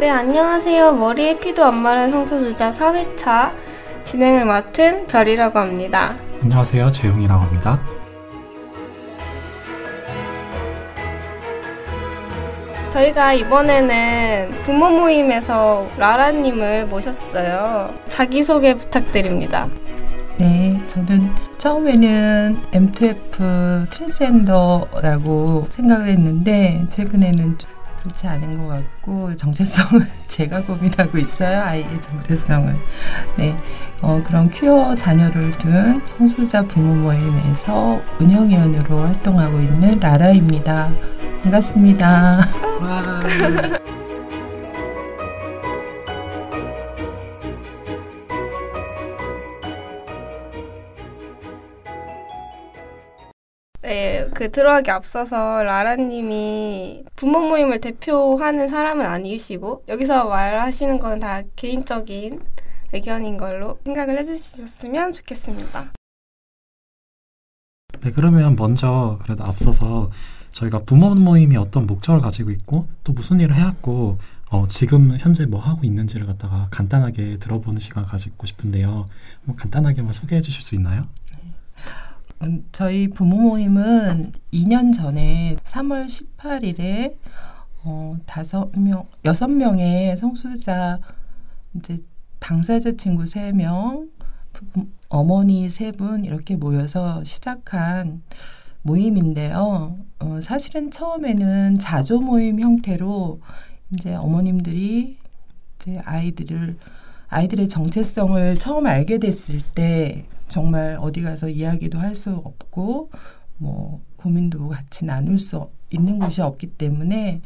네, 안녕하세요. 머리에 피도 안 마른 성소수자 4회차 진행을 맡은 별이라고 합니다. 안녕하세요. 재용이라고 합니다. 저희가 이번에는 부모 모임에서 라라님을 모셨어요. 자기소개 부탁드립니다. 네, 저는 처음에는 M2F 트랜스젠더라고 생각을 했는데 최근에는 좀 그렇지 않은 것 같고 정체성을 제가 고민하고 있어요. 아이의 정체성을. 네. 어, 그런 퀴어 자녀를 둔 성소자 부모 모임에서 운영위원으로 활동하고 있는 라라입니다. 반갑습니다. 네, 그 들어가기 앞서서 라라님이 부모 모임을 대표하는 사람은 아니시고 여기서 말하시는 거는 다 개인적인 의견인 걸로 생각을 해주셨으면 좋겠습니다. 네, 그러면 먼저 그래도 앞서서 저희가 부모 모임이 어떤 목적을 가지고 있고 또 무슨 일을 해왔고 어, 지금 현재 뭐 하고 있는지를 갖다가 간단하게 들어보는 시간 가지고 싶은데요. 뭐 간단하게만 소개해 주실 수 있나요? 음, 저희 부모 모임은 2년 전에 3월 18일에 어, 다섯 명, 여섯 명의 성소자 이제 당사자 친구 3명, 어머니 3분 이렇게 모여서 시작한 모임인데요. 어, 사실은 처음에는 자조 모임 형태로 이제 어머님들이 이제 아이들을 아이들의 정체성을 처음 알게 됐을 때 정말 어디 가서 이야기도 할 수 없고 뭐 고민도 같이 나눌 수 있는 곳이 없기 때문에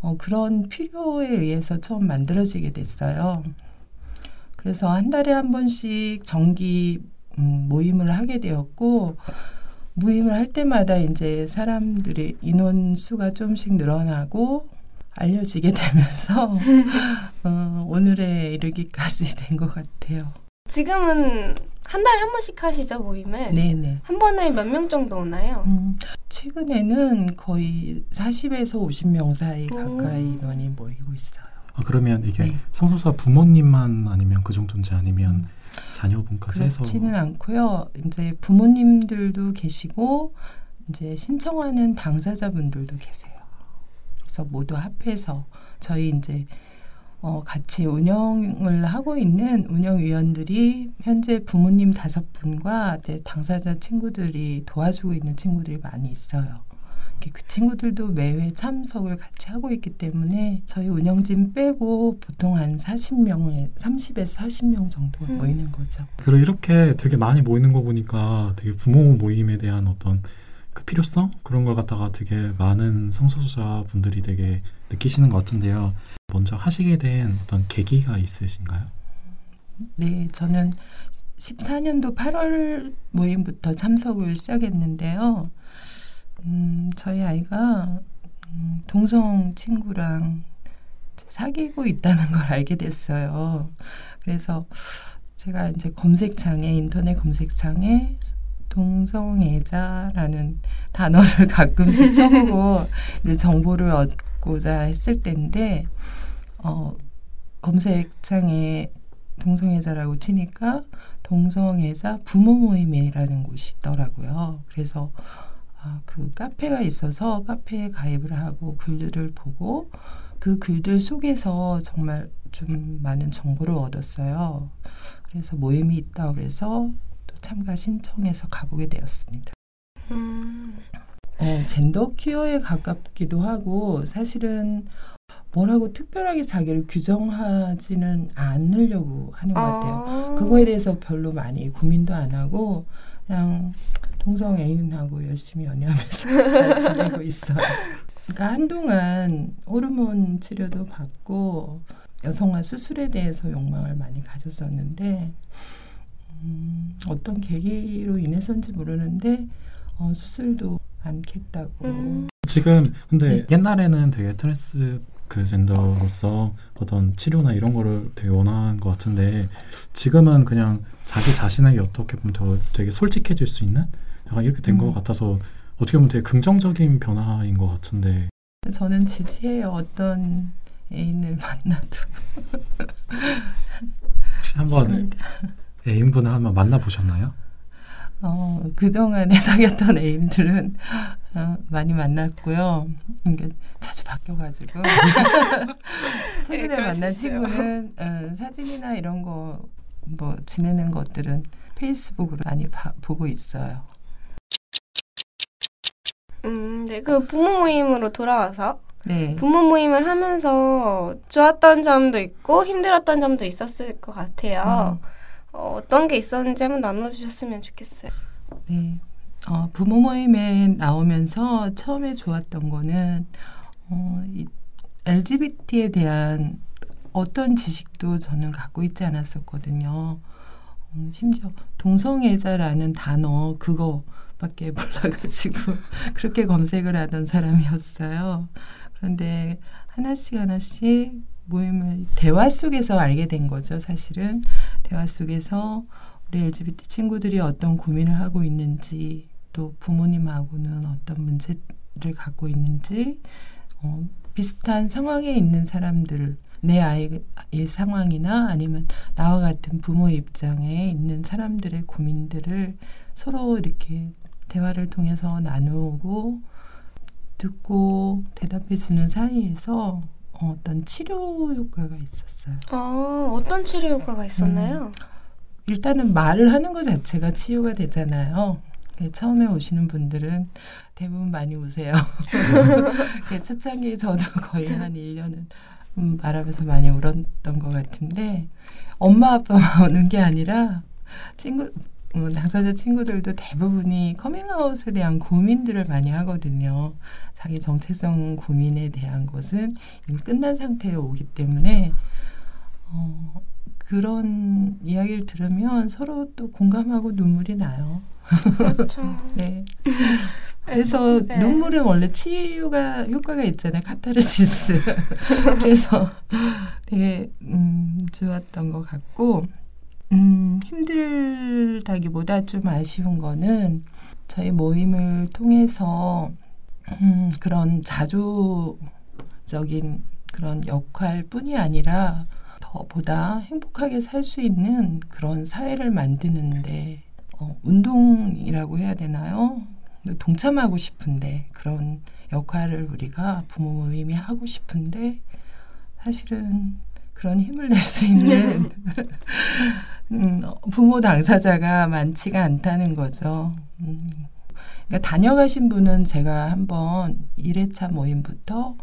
어, 그런 필요에 의해서 처음 만들어지게 됐어요. 그래서 한 달에 한 번씩 정기 음, 모임을 하게 되었고 모임을 할 때마다 이제 사람들의 인원 수가 좀씩 늘어나고 알려지게 되면서 어, 오늘에 이르기까지 된 것 같아요. 지금은 한 달에 한 번씩 하시죠 모임을? 네네. 한 번에 몇 명 정도 오나요? 음, 최근에는 거의 40에서 50명 사이 가까이 인원이 모이고 있어요. 아 그러면 이게 네. 성소수자 부모님만 아니면 그 정도인지 아니면 자녀분까지 해서 그렇지는 않고요. 이제 부모님들도 계시고 이제 신청하는 당사자분들도 계세요. 그래서 모두 합해서 저희 이제 어, 같이 운영을 하고 있는 운영위원들이 현재 부모님 다섯 분과 이제 당사자 친구들이 도와주고 있는 친구들이 많이 있어요. 이렇게 그 친구들도 매회 참석을 같이 하고 있기 때문에 저희 운영진 빼고 보통 한 40명에 30에서 40명 정도 음. 모이는 거죠. 그리고 이렇게 되게 많이 모이는 거 보니까 되게 부모 모임에 대한 어떤 그 필요성 그런 걸 갖다가 되게 많은 성소수자 분들이 되게 느끼시는 것 같은데요. 먼저 하시게 된 어떤 계기가 있으신가요? 네, 저는 14년도 8월 모임부터 참석을 시작했는데요. 음, 저희 아이가 음, 동성 친구랑 사귀고 있다는 걸 알게 됐어요. 그래서 제가 이제 검색창에 인터넷 검색창에 동성애자라는 단어를 가끔씩 쳐보고 이제 정보를 얻고자 했을 때인데 어, 검색창에 동성애자라고 치니까 동성애자 부모 모임이라는 곳이 있더라고요. 그래서 아, 그 카페가 있어서 카페에 가입을 하고 글들을 보고 그 글들 속에서 정말 좀 많은 정보를 얻었어요. 그래서 모임이 있다 그래서 또 참가 신청해서 가보게 되었습니다. 음, 어, 젠더 퀴어에 가깝기도 하고 사실은 뭐라고 특별하게 자기를 규정하지는 않으려고 하는 것 같아요. 아. 그거에 대해서 별로 많이 고민도 안 하고 그냥 동성 애인하고 열심히 연애하면서 잘 지내고 있어요. 그러니까 한동안 호르몬 치료도 받고 여성화 수술에 대해서 욕망을 많이 가졌었는데 음, 어떤 계기로 인해서인지 모르는데 어, 수술도 않겠다고 음. 지금 근데 네. 옛날에는 되게 트랜스 그 젠더로서 어떤 치료나 이런 거를 되게 원하는 것 같은데 지금은 그냥 자기 자신에게 어떻게 보면 더 되게 솔직해질 수 있는 약간 이렇게 된것 음. 같아서 어떻게 보면 되게 긍정적인 변화인 것 같은데 저는 지지해요. 어떤 애인을 만나도 혹시 한번. 애인분을 한번 만나보셨나요? 어, 그동안에 사귀었던 애인들은 어, 많이 만났고요. 그러니까 자주 바뀌어가지고 최근에 수 만난. 친구는 어, 사진이나 이런 거 뭐 지내는 것들은 페이스북으로 많이 봐- 보고 있어요. 음, 네. 그 부모 모임으로 돌아와서 네. 부모 모임을 하면서 좋았던 점도 있고 힘들었던 점도 있었을 것 같아요. 음. 어, 어떤 게 있었는지 한번 나눠주셨으면 좋겠어요. 네. 어, 부모 모임에 나오면서 처음에 좋았던 거는 어, 이 LGBT에 대한 어떤 지식도 저는 갖고 있지 않았었거든요. 음, 심지어 동성애자라는 단어 그거밖에 몰라가지고 그렇게 검색을 하던 사람이었어요. 그런데 하나씩 하나씩 모임을 대화 속에서 알게 된 거죠. 사실은 대화 속에서 우리 LGBT 친구들이 어떤 고민을 하고 있는지 또 부모님하고는 어떤 문제를 갖고 있는지 어, 비슷한 상황에 있는 사람들 내 아이의 상황이나 아니면 나와 같은 부모 입장에 있는 사람들의 고민들을 서로 이렇게 대화를 통해서 나누고 듣고 대답해 주는 사이에서 어떤 치료 효과가 있었어요. 어, 어떤 치료 효과가 있었나요? 일단은 말을 하는 것 자체가 치유가 되잖아요. 네, 처음에 오시는 분들은 대부분 많이 오세요. 네, 초창기에 저도 거의 한 1년은 음, 말하면서 많이 울었던 것 같은데 엄마 아빠만 오는 게 아니라 친구 음, 당사자 친구들도 대부분이 커밍아웃에 대한 고민들을 많이 하거든요. 자기 정체성 고민에 대한 것은 이미 끝난 상태에 오기 때문에 어, 그런 이야기를 들으면 서로 또 공감하고 눈물이 나요. 그렇죠. 네. 그래서 네. 눈물은 원래 치유가 효과가 있잖아요. 카타르시스. 그래서 되게 음, 좋았던 것 같고 음, 힘들다기보다 좀 아쉬운 거는 저희 모임을 통해서 음, 그런 자조적인 그런 역할뿐이 아니라 더 보다 행복하게 살 수 있는 그런 사회를 만드는데 어, 운동이라고 해야 되나요? 동참하고 싶은데 그런 역할을 우리가 부모 모임이 하고 싶은데 사실은 그런 힘을 낼 수 있는 음, 어, 부모 당사자가 많지가 않다는 거죠. 음, 그러니까 다녀가신 분은 제가 한번 1회차 모임부터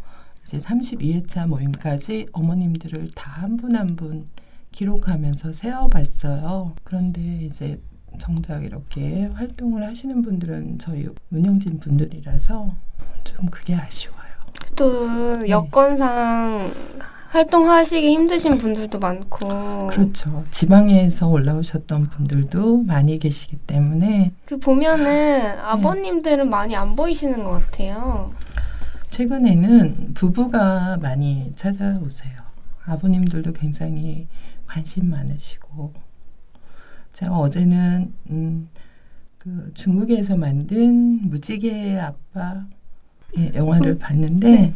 이제 32회차 모임까지 어머님들을 다 한 분 한 분 기록하면서 세어봤어요. 그런데 이제 정작 이렇게 활동을 하시는 분들은 저희 운영진 분들이라서 좀 그게 아쉬워요. 또 여건상 활동하시기 힘드신 분들도 많고 그렇죠. 지방에서 올라오셨던 분들도 많이 계시기 때문에 그 보면은 아버님들은 많이 안 보이시는 것 같아요. 최근에는 부부가 많이 찾아오세요. 아버님들도 굉장히 관심 많으시고 제가 어제는 음, 그 중국에서 만든 무지개 아빠 예, 영화를 봤는데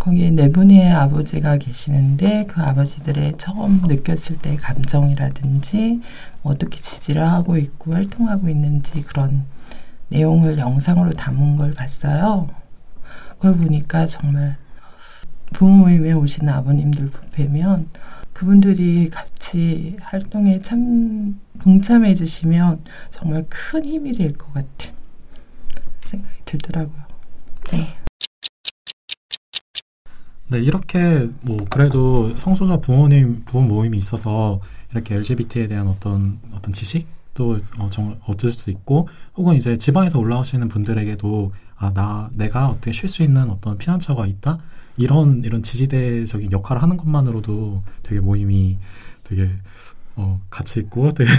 거기에 네 분의 아버지가 계시는데 그 아버지들의 처음 느꼈을 때 감정이라든지 어떻게 지지를 하고 있고 활동하고 있는지 그런 내용을 영상으로 담은 걸 봤어요. 그걸 보니까 정말 부모 모임에 오시는 아버님들 뵈면 그분들이 같이 활동에 참 동참해 주시면 정말 큰 힘이 될 것 같은 생각이 들더라고요. 네, 이렇게 뭐 그래도 성소자 부모님 부모 모임이 있어서 이렇게 LGBT에 대한 어떤 어떤 지식도 어, 정, 얻을 수 있고 혹은 이제 지방에서 올라오시는 분들에게도 아 나 내가 어떻게 쉴 수 있는 어떤 피난처가 있다? 이런 이런 지지대적인 역할을 하는 것만으로도 되게 모임이 되게 어, 가치 있고 되게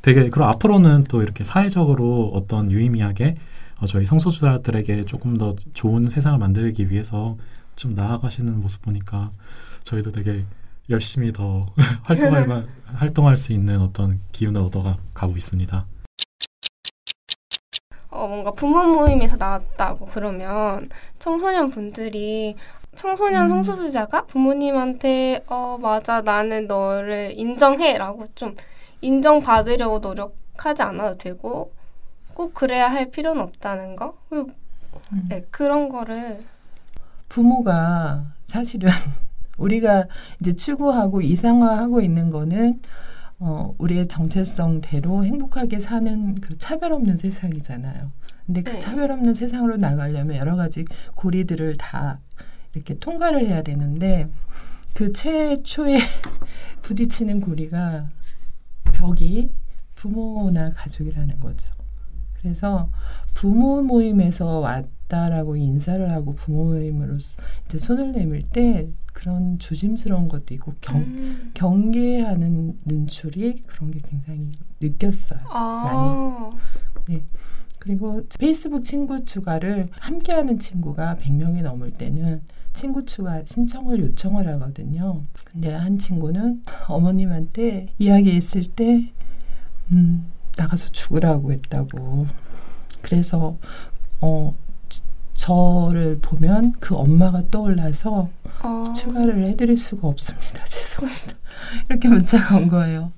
되게 그리고 앞으로는 또 이렇게 사회적으로 어떤 유의미하게 어, 저희 성소수자들에게 조금 더 좋은 세상을 만들기 위해서 좀 나아가시는 모습 보니까 저희도 되게 열심히 더 활동할 만- 활동할 수 있는 어떤 기운을 얻어 가고 있습니다. 어, 뭔가 부모 모임에서 나왔다고 그러면 청소년 분들이 청소년 음. 성소수자가 부모님한테 어 맞아 나는 너를 인정해라고 좀 인정받으려고 노력하지 않아도 되고 꼭 그래야 할 필요는 없다는 거. 그리고 음. 네, 그런 거를 부모가 사실은 우리가 이제 추구하고 이상화하고 있는 거는 어, 우리의 정체성대로 행복하게 사는 그 차별 없는 세상이잖아요. 근데 그 네. 차별 없는 세상으로 나가려면 여러 가지 고리들을 다 이렇게 통과를 해야 되는데 그 최초에 부딪히는 고리가 벽이 부모나 가족이라는 거죠. 그래서 부모 모임에서 왔 다라고 인사를 하고 부모 모임으로 이제 손을 내밀 때 그런 조심스러운 것도 있고 경, 음. 경계하는 눈초리 그런 게 굉장히 느꼈어요. 아 그리고 페이스북 친구 추가를 함께하는 친구가 100명이 넘을 때는 친구 추가 신청을 요청을 하거든요. 근데 한 친구는 어머님한테 이야기했을 때 음, 나가서 죽으라고 했다고. 그래서 어 지- 저를 보면 그 엄마가 떠올라서 어. 추가를 해드릴 수가 없습니다. 죄송합니다. 이렇게 문자가 온 거예요.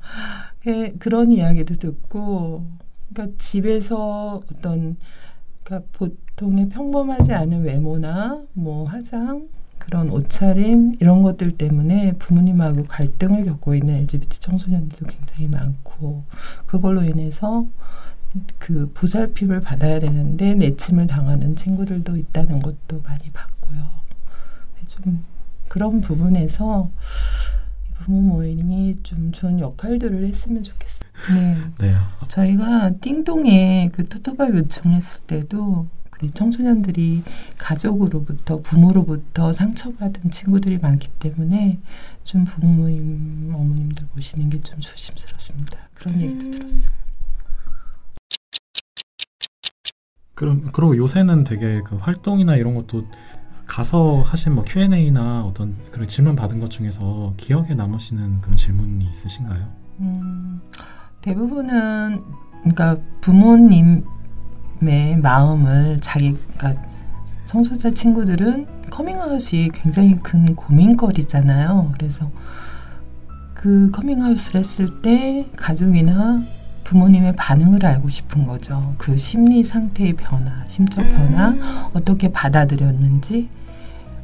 그- 그런 이야기도 듣고, 그러니까 집에서 어떤, 그러니까 보통의 평범하지 않은 외모나 뭐 화장, 그런 옷차림 이런 것들 때문에 부모님하고 갈등을 겪고 있는 LGBT 청소년들도 굉장히 많고 그걸로 인해서 그 보살핌을 받아야 되는데 내침을 당하는 친구들도 있다는 것도 많이 봤고요. 좀 그런 부분에서 부모 모임이 좀 좋은 역할들을 했으면 좋겠어요. 네. 네. 저희가 띵동에 그 토토밥 요청했을 때도 그 청소년들이 가족으로부터 부모로부터 상처받은 친구들이 많기 때문에 좀 부모 모임 어머님들 모시는 게 좀 조심스럽습니다. 그런 얘기도 음. 들었어요. 그럼 그리고 요새는 되게 그 활동이나 이런 것도 가서 하신 뭐 Q&A나 어떤 그런 질문 받은 것 중에서 기억에 남으시는 그런 질문이 있으신가요? 음, 대부분은 그러니까 부모님의 마음을 자기 그러니까 성소자 친구들은 커밍아웃이 굉장히 큰 고민거리잖아요. 그래서 그 커밍아웃을 했을 때 가족이나 부모님의 반응을 알고 싶은 거죠. 그 심리 상태의 변화, 심적 변화, 음. 어떻게 받아들였는지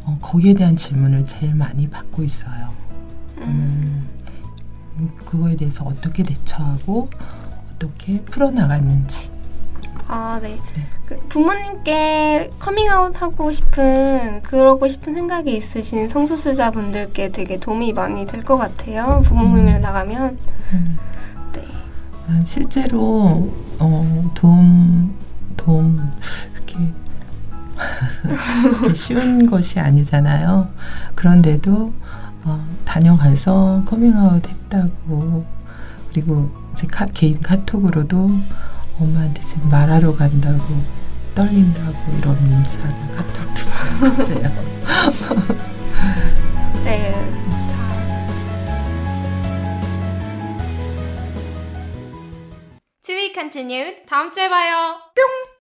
어, 거기에 대한 질문을 제일 많이 받고 있어요. 음. 음, 그거에 대해서 어떻게 대처하고 어떻게 풀어나갔는지. 아, 네. 네. 그 부모님께 커밍아웃 하고 싶은 그러고 싶은 생각이 있으신 성소수자분들께 되게 도움이 많이 될 것 같아요. 부모 음. 모임에 나가면. 아, 실제로 어, 도움 도움 이렇게 쉬운 것이 아니잖아요. 그런데도 어, 다녀가서 커밍아웃 했다고 그리고 이제 카, 개인 카톡으로도 엄마한테 지금 말하러 간다고 떨린다고 이런 문자나 카톡도 그래요. Continued. 다음 주에 봐요. 뿅!